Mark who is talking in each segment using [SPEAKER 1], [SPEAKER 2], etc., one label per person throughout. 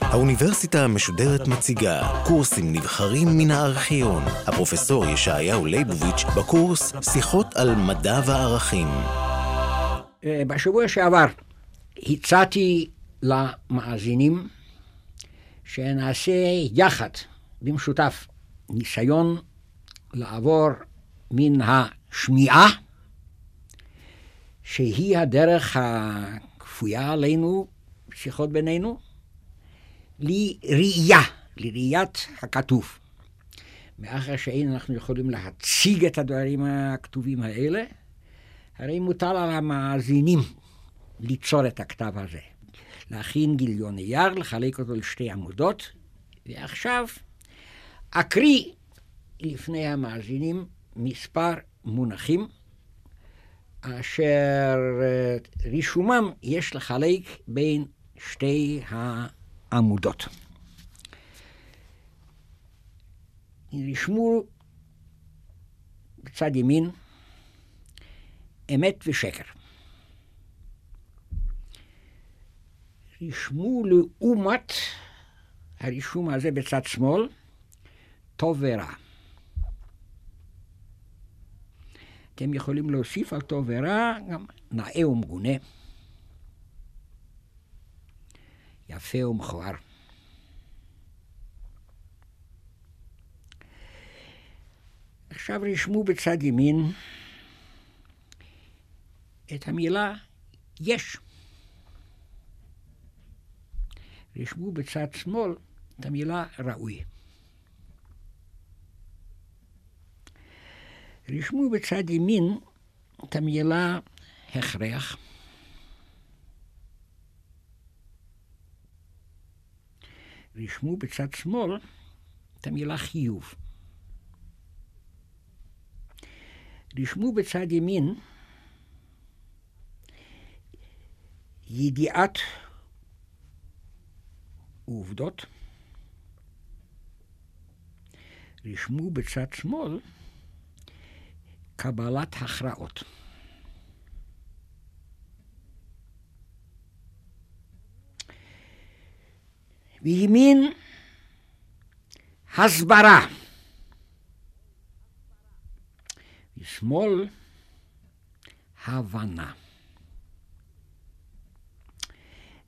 [SPEAKER 1] האוניברסיטה המשודרת מציגה קורסים נבחרים מן הארכיון. הפרופסור ישעיהו ליבוביץ' בקורס שיחות על מדע וערכים.
[SPEAKER 2] אה, בשבוע שעבר הצעתי למאזינים שנעשה יחד, במשותף, ניסיון לעבור מן השמיעה, שהיא הדרך הכפויה עלינו, שיחות בינינו, לראייה, לראיית הכתוב. מאחר שאין אנחנו יכולים להציג את הדברים הכתובים האלה, הרי מוטל על המאזינים ליצור את הכתב הזה. להכין גיליון נייר, לחלק אותו לשתי עמודות, ועכשיו אקריא לפני המאזינים מספר מונחים אשר אה, רישומם יש לחלק בין שתי העמודות. רשמו בצד ימין אמת ושקר. רשמו לעומת הרישום הזה בצד שמאל, טוב ורע. אתם יכולים להוסיף על טוב ורע גם נאה ומגונה, יפה ומכוער. עכשיו רשמו בצד ימין את המילה יש. רשמו בצד שמאל את המילה ראוי. רשמו בצד ימין את המילה הכרח. רשמו בצד שמאל את המילה חיוב. רשמו בצד ימין ידיעת עובדות. רשמו בצד שמאל קבלת הכרעות. וימין הסברה. ושמאל הבנה.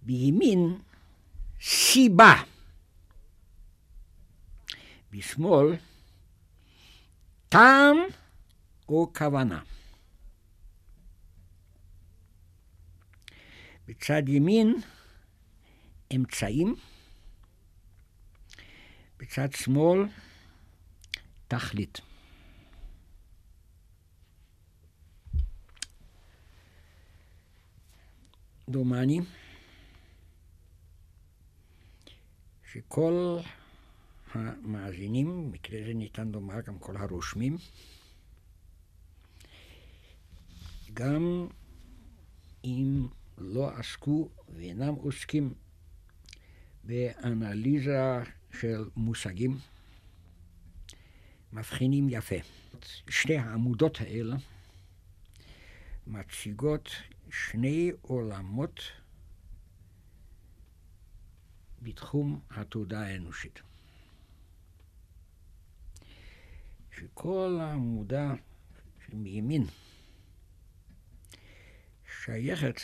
[SPEAKER 2] בימין סיבה. בשמאל טעם או כוונה. בצד ימין אמצעים, בצד שמאל תכלית. דומני שכל המאזינים, במקרה זה ניתן לומר גם כל הרושמים, גם אם לא עסקו ואינם עוסקים באנליזה של מושגים, מבחינים יפה. שתי העמודות האלה מציגות שני עולמות בתחום התודעה האנושית. שכל העמודה מימין שייכת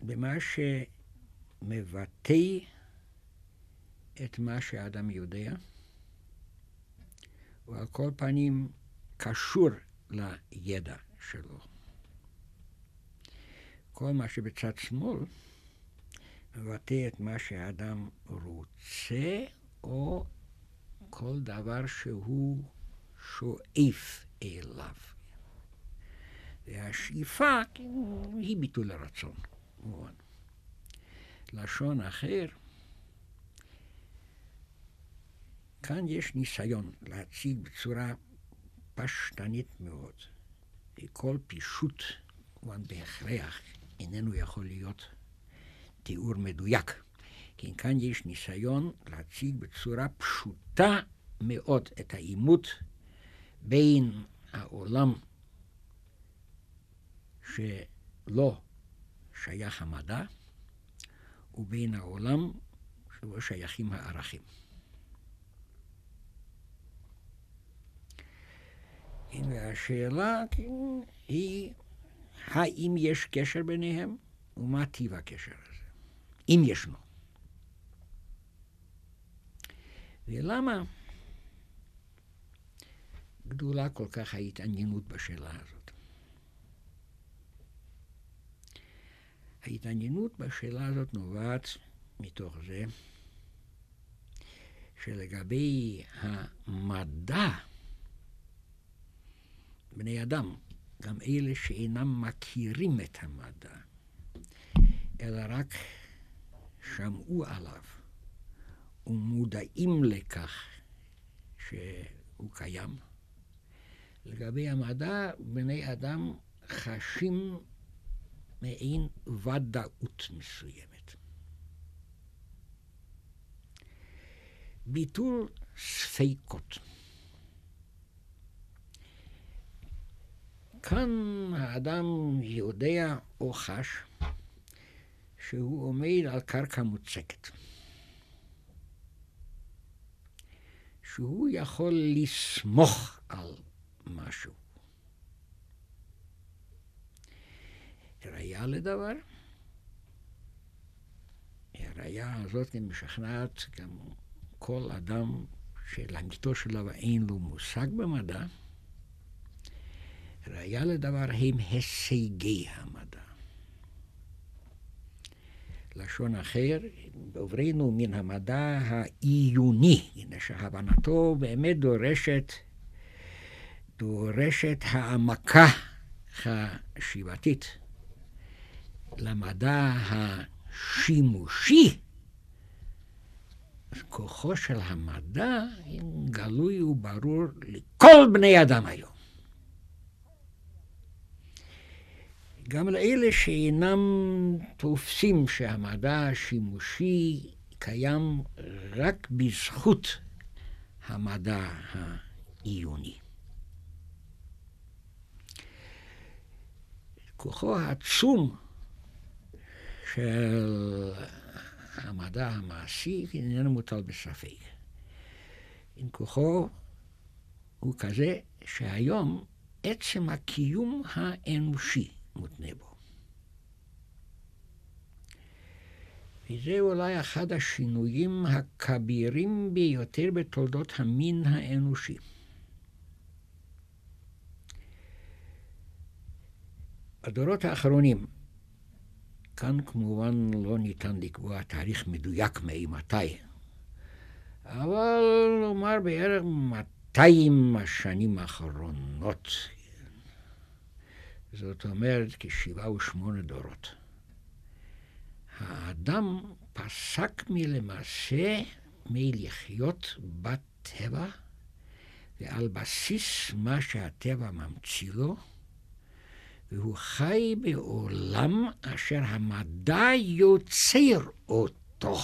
[SPEAKER 2] במה שמבטא את מה שהאדם יודע, ועל כל פנים קשור לידע שלו. כל מה שבצד שמאל מבטא את מה שהאדם רוצה, או כל דבר שהוא שואף אליו. והשאיפה היא ביטול הרצון. לשון אחר, כאן יש ניסיון להציג בצורה פשטנית מאוד. כל פישוט, כמובן בהכרח, איננו יכול להיות תיאור מדויק. כי כאן יש ניסיון להציג בצורה פשוטה מאוד את העימות בין העולם שלא שייך המדע, ובין העולם שבו שייכים הערכים. והשאלה היא, האם יש קשר ביניהם, ומה טיב הקשר הזה, אם ישנו. ולמה גדולה כל כך ההתעניינות בשאלה הזאת? ההתעניינות בשאלה הזאת נובעת מתוך זה שלגבי המדע, בני אדם, גם אלה שאינם מכירים את המדע, אלא רק שמעו עליו ומודעים לכך שהוא קיים. לגבי המדע, בני אדם חשים מעין ודאות מסוימת. ביטול ספקות. כאן האדם יודע או חש שהוא עומד על קרקע מוצקת. שהוא יכול לסמוך על משהו. ראייה לדבר. הראייה הזאת משכנעת גם כל אדם שלאמיתו של דבר אין לו מושג במדע. ראייה לדבר הם הישגי המדע. לשון אחר, עוברנו מן המדע העיוני, הנה שהבנתו באמת דורשת, דורשת העמקה חשיבתית. למדע השימושי, כוחו של המדע גלוי וברור לכל בני אדם היום. גם לאלה שאינם תופסים שהמדע השימושי קיים רק בזכות המדע העיוני. כוחו העצום של המדע המעשי איננו מוטל בספק. אם כוחו הוא כזה שהיום עצם הקיום האנושי מותנה בו. וזה אולי אחד השינויים הכבירים ביותר בתולדות המין האנושי. בדורות האחרונים, כאן כמובן לא ניתן לקבוע תאריך מדויק מאימתי, אבל נאמר בערך 200 השנים האחרונות, זאת אומרת כשבעה ושמונה דורות. האדם פסק מלמעשה מלחיות בטבע, ועל בסיס מה שהטבע ממציא לו, והוא חי בעולם אשר המדע יוצר אותו,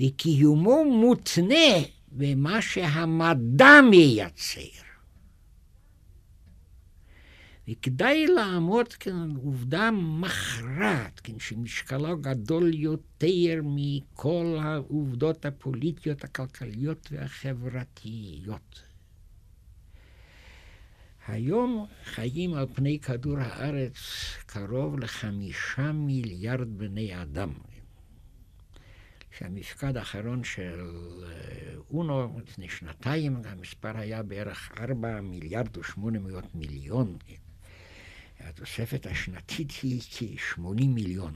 [SPEAKER 2] וקיומו מותנה במה שהמדע מייצר. וכדאי לעמוד כאן על עובדה מכרעת, כן, שמשקלו גדול יותר מכל העובדות הפוליטיות, הכלכליות והחברתיות. היום חיים על פני כדור הארץ קרוב לחמישה מיליארד בני אדם. שהמפקד האחרון של אונו לפני שנתיים, המספר היה בערך ארבע מיליארד ושמונה מאות מיליון. התוספת השנתית היא כ-80 מיליון.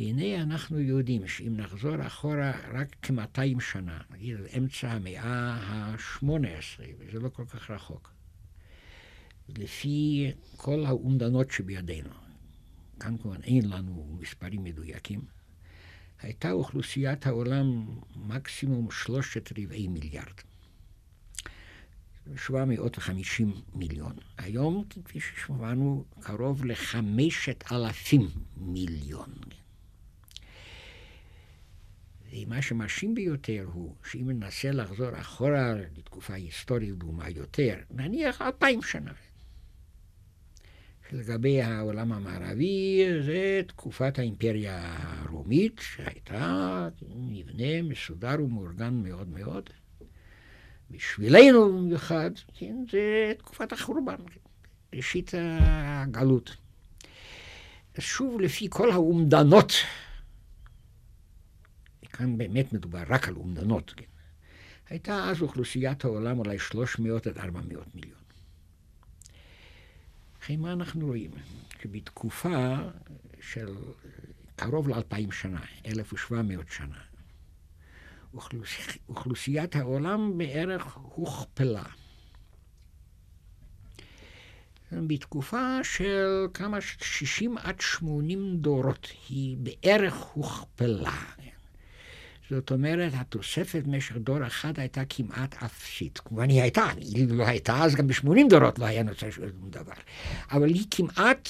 [SPEAKER 2] והנה אנחנו יודעים שאם נחזור אחורה רק כ-200 שנה, נגיד אמצע המאה ה-18, וזה לא כל כך רחוק, לפי כל האומדנות שבידינו, כאן כמובן אין לנו מספרים מדויקים, הייתה אוכלוסיית העולם מקסימום שלושת רבעי מיליארד. 750 מיליון. היום, כפי ששמענו, קרוב לחמשת אלפים מיליון. ומה שמרשים ביותר הוא שאם ננסה לחזור אחורה לתקופה היסטורית דומה יותר, נניח אלפיים שנה. לגבי העולם המערבי, זה תקופת האימפריה הרומית, שהייתה מבנה מסודר ומאורגן מאוד מאוד. בשבילנו במיוחד, כן, זה תקופת החורבן, ראשית הגלות. שוב, לפי כל האומדנות, כאן באמת מדובר רק על אומדנות, כן, הייתה אז אוכלוסיית העולם אולי 300 עד 400 מיליון. אחרי מה אנחנו רואים? שבתקופה של קרוב לאלפיים שנה, 1,700 שנה, אוכלוס... אוכלוסיית העולם בערך הוכפלה. בתקופה של כמה, 60 עד 80 דורות, היא בערך הוכפלה. זאת אומרת, התוספת במשך דור אחד הייתה כמעט אפסית. כמובן היא הייתה, היא לא הייתה, אז גם ב-80 דורות לא היה נוצר שום דבר. אבל היא כמעט,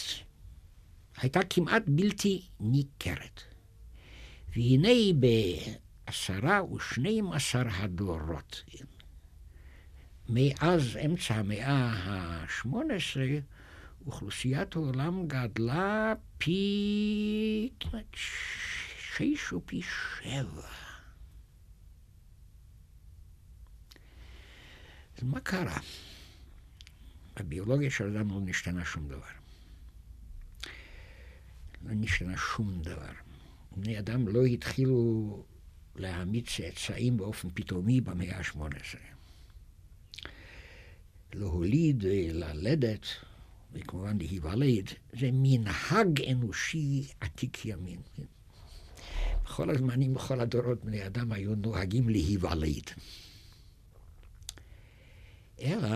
[SPEAKER 2] הייתה כמעט בלתי ניכרת. והנה בעשרה ושנים עשר הדורות, מאז אמצע המאה ה-18, אוכלוסיית העולם גדלה פי שש או פי שבע. מה קרה? הביולוגיה של אדם לא נשתנה שום דבר. לא נשתנה שום דבר. בני אדם לא התחילו להעמיד צאצאים באופן פתאומי במאה ה-18. להוליד, ללדת, וכמובן להיוולד, זה מנהג אנושי עתיק ימין. בכל הזמנים, בכל הדורות, בני אדם היו נוהגים להיוולד. אלא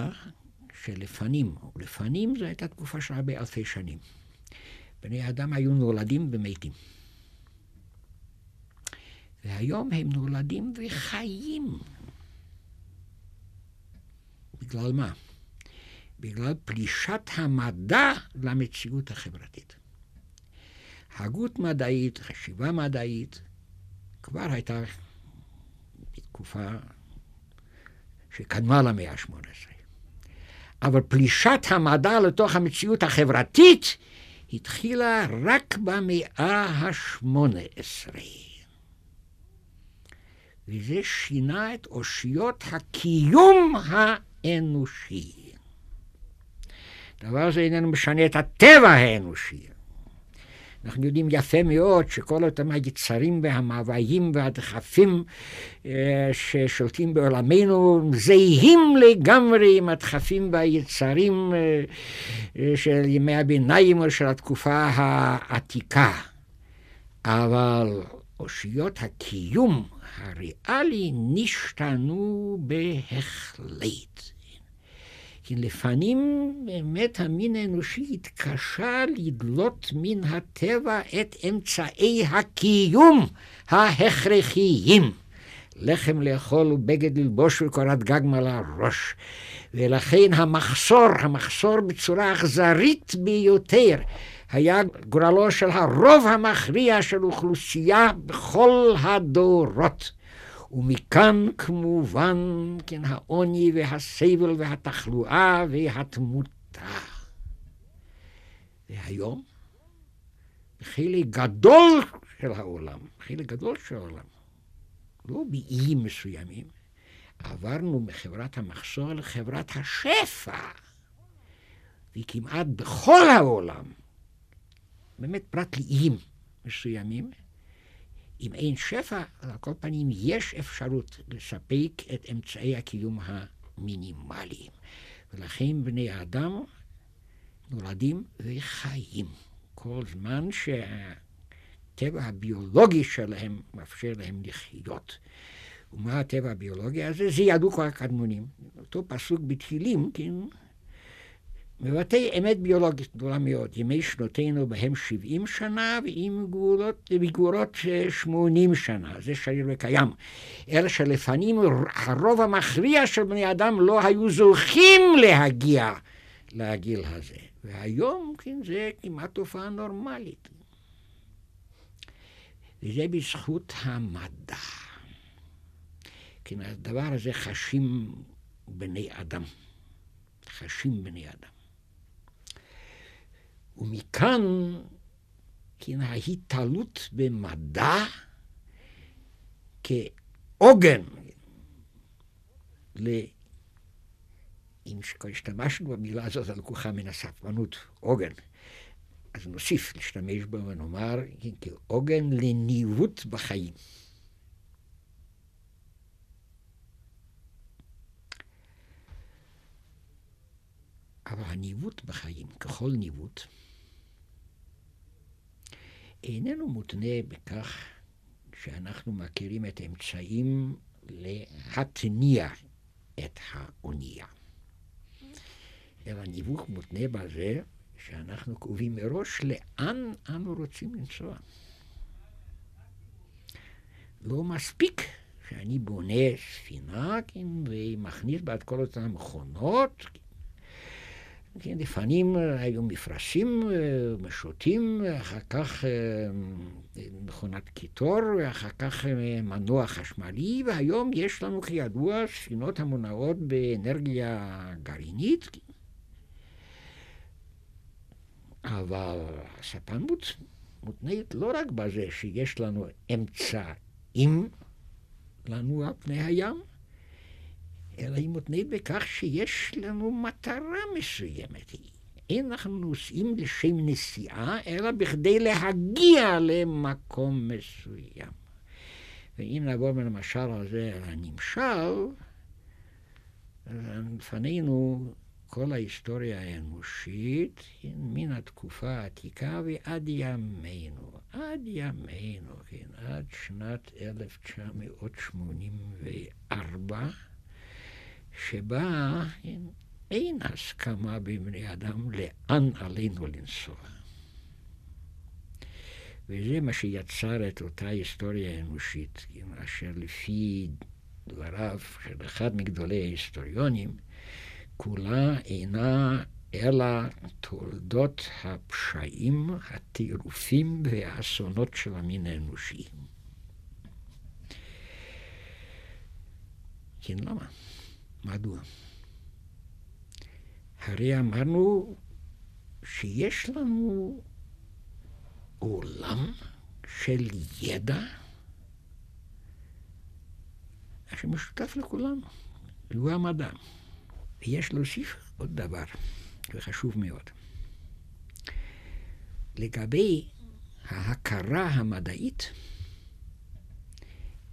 [SPEAKER 2] שלפנים, ולפנים זו הייתה תקופה של הרבה אלפי שנים. בני האדם היו נולדים ומתים. והיום הם נולדים וחיים. בגלל מה? בגלל פלישת המדע למציאות החברתית. הגות מדעית, חשיבה מדעית, כבר הייתה בתקופה שקדמה למאה ה-18. אבל פלישת המדע לתוך המציאות החברתית התחילה רק במאה ה-18. וזה שינה את אושיות הקיום האנושי. דבר זה איננו משנה את הטבע האנושי. אנחנו יודעים יפה מאוד שכל אותם היצרים והמאוויים והדחפים אה, ששולטים בעולמנו זהים לגמרי עם הדחפים והיצרים אה, אה, של ימי הביניים או של התקופה העתיקה. אבל אושיות הקיום הריאלי נשתנו בהחלט. כי לפנים באמת המין האנושי התקשה לדלות מן הטבע את אמצעי הקיום ההכרחיים. לחם לאכול ובגד ללבוש וקורת גג מעל הראש. ולכן המחסור, המחסור בצורה אכזרית ביותר, היה גורלו של הרוב המכריע של אוכלוסייה בכל הדורות. ומכאן כמובן כן העוני והסבל והתחלואה והתמותה. והיום, בחלק גדול של העולם, חלק גדול של העולם, לא באיים מסוימים, עברנו מחברת המחסור לחברת השפע. וכמעט בכל העולם, באמת פרט לאיים מסוימים, אם אין שפע, על כל פנים יש אפשרות לספק את אמצעי הקיום המינימליים. ולכן בני האדם נולדים וחיים. כל זמן שהטבע הביולוגי שלהם מאפשר להם לחיות. ומה הטבע הביולוגי הזה? זה ידעו כל הקדמונים. אותו פסוק בתהילים, כן? מבטא אמת ביולוגית גדולה מאוד. ימי שנותינו בהם 70 שנה, ועם גבולות, בגבורות 80 שנה. זה שריר וקיים. אלא שלפנים הרוב המכריע של בני אדם לא היו זוכים להגיע לגיל הזה. והיום, כן, זה כמעט תופעה נורמלית. וזה בזכות המדע. כן, הדבר הזה חשים בני אדם. חשים בני אדם. ומכאן כן ההתעלות במדע כעוגן, ל... אם השתמשנו במילה הזאת הלקוחה מן הספרנות, עוגן, אז נוסיף להשתמש בה ונאמר כן, כעוגן לניווט בחיים. אבל הניווט בחיים, ככל ניווט, איננו מותנה בכך שאנחנו מכירים את האמצעים להתניע את האונייה. אלא ניווט מותנה בזה שאנחנו קובעים מראש לאן אנו רוצים לנסוע. לא מספיק שאני בונה ספינה, כן, ומכניס בה את כל אותן מכונות, כן, לפעמים היו מפרשים אה, משוטים, אחר כך אה, מכונת קיטור, ואחר כך אה, מנוע חשמלי, והיום יש לנו כידוע ספינות המונעות באנרגיה גרעינית. אבל הספנות מותנית לא רק בזה שיש לנו אמצעים לנוע פני הים, אלא היא מותנית בכך שיש לנו מטרה מסוימת. אין אנחנו נוסעים לשם נסיעה, אלא בכדי להגיע למקום מסוים. ואם נעבור מן המשל הזה אל הנמשל, לפנינו כל ההיסטוריה האנושית, מן התקופה העתיקה ועד ימינו, עד ימינו, כן, עד שנת 1984, שבה אין הסכמה בבני אדם לאן עלינו לנסוע. וזה מה שיצר את אותה היסטוריה האנושית, אשר לפי דבריו של אחד מגדולי ההיסטוריונים, כולה אינה אלא תולדות הפשעים, הטירופים והאסונות של המין האנושי. כן, למה? מדוע? הרי אמרנו שיש לנו עולם של ידע שמשותף לכולנו, והוא המדע. ויש להוסיף עוד דבר, וחשוב מאוד. לגבי ההכרה המדעית,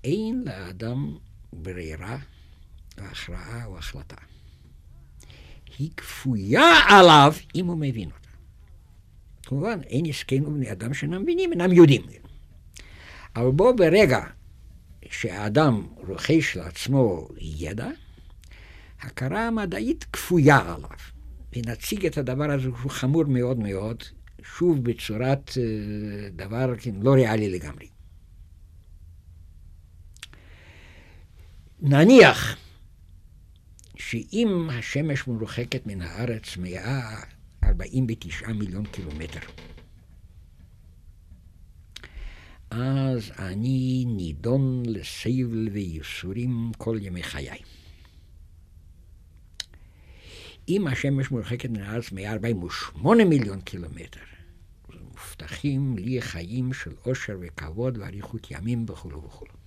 [SPEAKER 2] אין לאדם ברירה הכרעה או החלטה. היא כפויה עליו אם הוא מבין אותה. כמובן, אין עסקנו בני אדם שאינם מבינים, אינם יודעים. אבל בו ברגע שהאדם רוכש לעצמו ידע, הכרה המדעית כפויה עליו. ונציג את הדבר הזה שהוא חמור מאוד מאוד, שוב בצורת אה, דבר כן, לא ריאלי לגמרי. נניח שאם השמש מרוחקת מן הארץ 149 מיליון קילומטר, אז אני נידון לסבל וייסורים כל ימי חיי. אם השמש מרוחקת מן הארץ 148 מיליון קילומטר, מובטחים לי חיים של עושר וכבוד ואריכות ימים וכולו וכולו.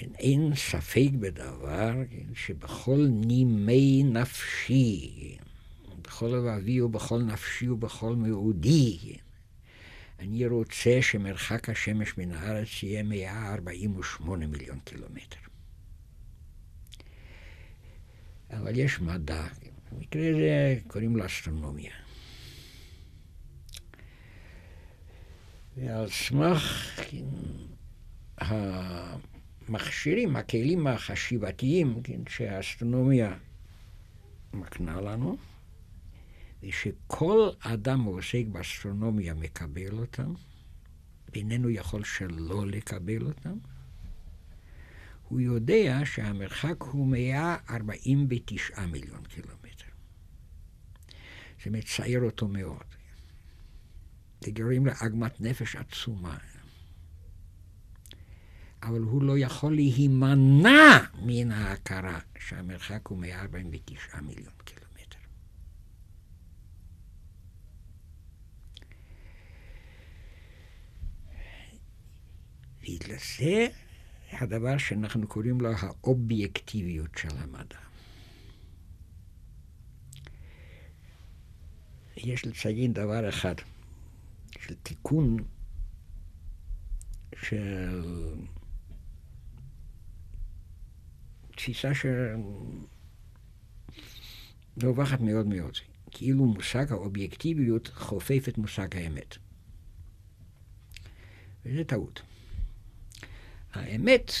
[SPEAKER 2] כן, אין ספק בדבר כן, שבכל נימי נפשי, בכל לבבי ובכל נפשי ובכל מאודי, כן, אני רוצה שמרחק השמש מן הארץ יהיה 148 מיליון קילומטר. אבל יש מדע, במקרה זה קוראים לו אסטרונומיה. ועל סמך המכשירים, הכלים החשיבתיים כן, שהאסטרונומיה מקנה לנו, ושכל אדם העוסק באסטרונומיה מקבל אותם, ואיננו יכול שלא לקבל אותם, הוא יודע שהמרחק הוא 149 מיליון קילומטר. זה מצער אותו מאוד. זה גורם לעגמת נפש עצומה. אבל הוא לא יכול להימנע מן ההכרה שהמרחק הוא 149 מיליון קילומטר. ולזה הדבר שאנחנו קוראים לו האובייקטיביות של המדע. יש לציין דבר אחד, של תיקון של תפיסה שרווחת מאוד מאוד. כאילו מושג האובייקטיביות חופף את מושג האמת. וזה טעות. האמת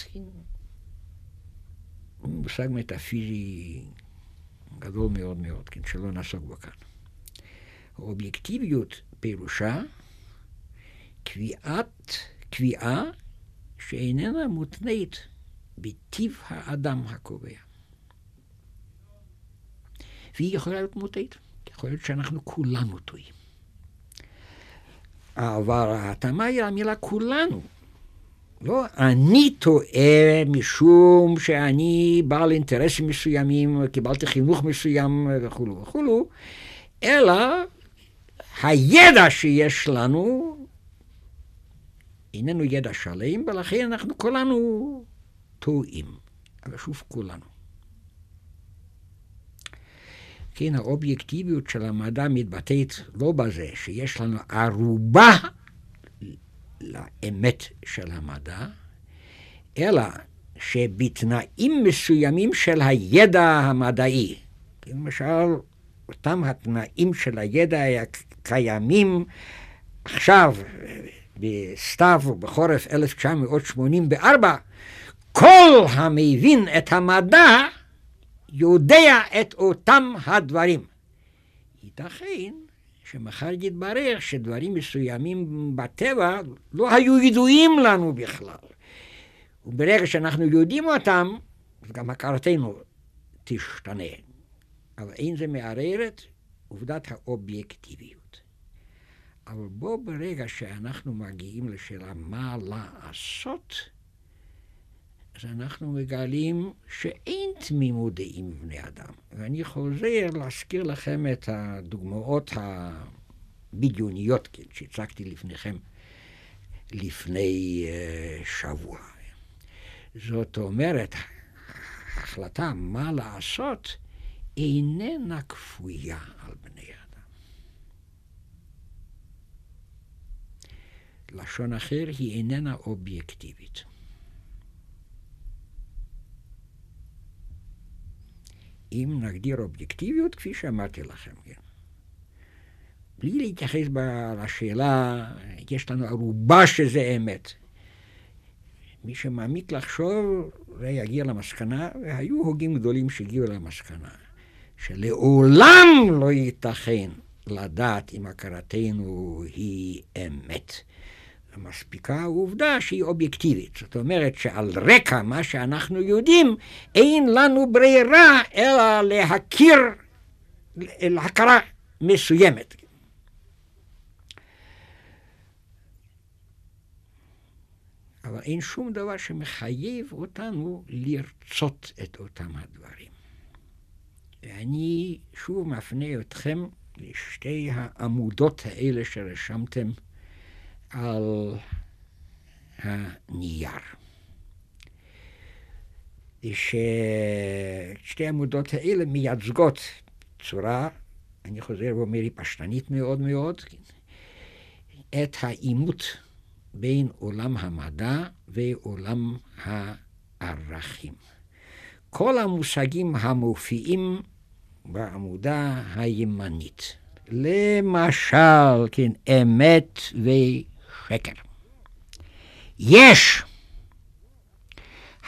[SPEAKER 2] הוא מושג מטאפיזי גדול מאוד מאוד, כן, שלא נעסוק בו כאן. האובייקטיביות פירושה קביעת, קביעה שאיננה מותנית בטיב האדם הקובע. והיא יכולה להיות מוטעית, יכול להיות שאנחנו כולנו טועים. אבל ההתאמה היא המילה כולנו. לא, אני טועה משום שאני בעל אינטרסים מסוימים, קיבלתי חינוך מסוים וכולו וכולו, אלא הידע שיש לנו איננו ידע שלם, ולכן אנחנו כולנו טועים. אבל שוב כולנו. כן, האובייקטיביות של המדע מתבטאת לא בזה שיש לנו ערובה לאמת של המדע, אלא שבתנאים מסוימים של הידע המדעי, למשל, אותם התנאים של הידע הקיימים עכשיו, בסתיו ובחורף 1984, כל המבין את המדע יודע את אותם הדברים. ייתכן שמחר יתברר שדברים מסוימים בטבע לא היו ידועים לנו בכלל. וברגע שאנחנו יודעים אותם, אז גם הכרתנו תשתנה. אבל אין זה מערער את עובדת האובייקטיביות. אבל בו ברגע שאנחנו מגיעים לשאלה מה לעשות, אז אנחנו מגלים שאין תמימות דעים בבני אדם. ואני חוזר להזכיר לכם את הדוגמאות הבדיוניות כן, שהצגתי לפניכם לפני uh, שבוע. זאת אומרת, ההחלטה מה לעשות איננה כפויה על בני אדם. לשון אחר היא איננה אובייקטיבית. אם נגדיר אובייקטיביות, כפי שאמרתי לכם, כן. בלי להתייחס לשאלה, יש לנו ערובה שזה אמת. מי שמעמיק לחשוב, זה יגיע למסקנה, והיו הוגים גדולים שהגיעו למסקנה, שלעולם לא ייתכן לדעת אם הכרתנו היא אמת. מספיקה העובדה שהיא אובייקטיבית. זאת אומרת שעל רקע מה שאנחנו יודעים, אין לנו ברירה אלא להכיר, להכרה מסוימת. אבל אין שום דבר שמחייב אותנו לרצות את אותם הדברים. ואני שוב מפנה אתכם לשתי העמודות האלה שרשמתם על הנייר. ששתי העמודות האלה מייצגות צורה, אני חוזר ואומר, היא פשטנית מאוד מאוד, את העימות בין עולם המדע ועולם הערכים. כל המושגים המופיעים בעמודה הימנית, למשל, כן, אמת. שקר. יש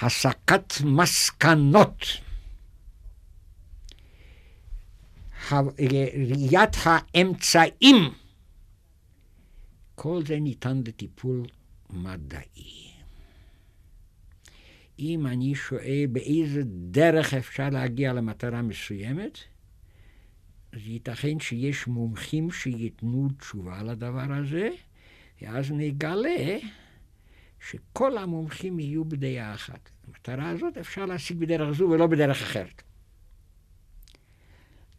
[SPEAKER 2] הסקת מסקנות, ראיית האמצעים, כל זה ניתן לטיפול מדעי. אם אני שואל באיזה דרך אפשר להגיע למטרה מסוימת, אז ייתכן שיש מומחים שייתנו תשובה לדבר הזה, ואז נגלה שכל המומחים יהיו בדעה אחת. המטרה הזאת אפשר להשיג בדרך זו ולא בדרך אחרת.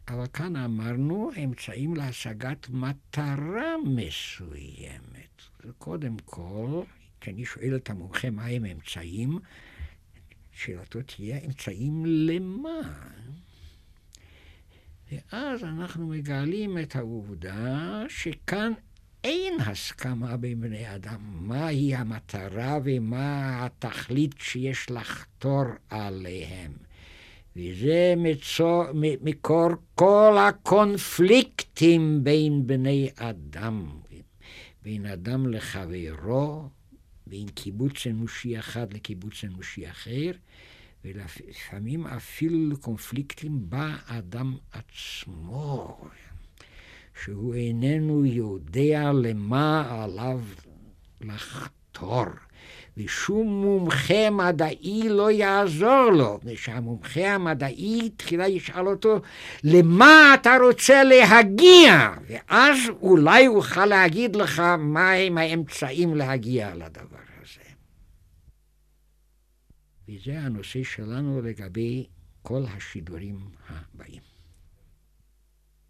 [SPEAKER 2] אבל כאן אמרנו אמצעים להשגת מטרה מסוימת. קודם כל, כשאני שואל את המומחה מה הם אמצעים, שאלתו תהיה אמצעים למה? ואז אנחנו מגלים את העובדה שכאן אין הסכמה בין בני אדם מהי המטרה ומה התכלית שיש לחתור עליהם. וזה מצור, מקור כל הקונפליקטים בין בני אדם, בין אדם לחברו, בין קיבוץ אנושי אחד לקיבוץ אנושי אחר, ולפעמים אפילו קונפליקטים באדם עצמו. שהוא איננו יודע למה עליו לחתור. ושום מומחה מדעי לא יעזור לו, ושהמומחה המדעי תחילה ישאל אותו, למה אתה רוצה להגיע? ואז אולי אוכל להגיד לך מהם האמצעים להגיע לדבר הזה. וזה הנושא שלנו לגבי כל השידורים הבאים.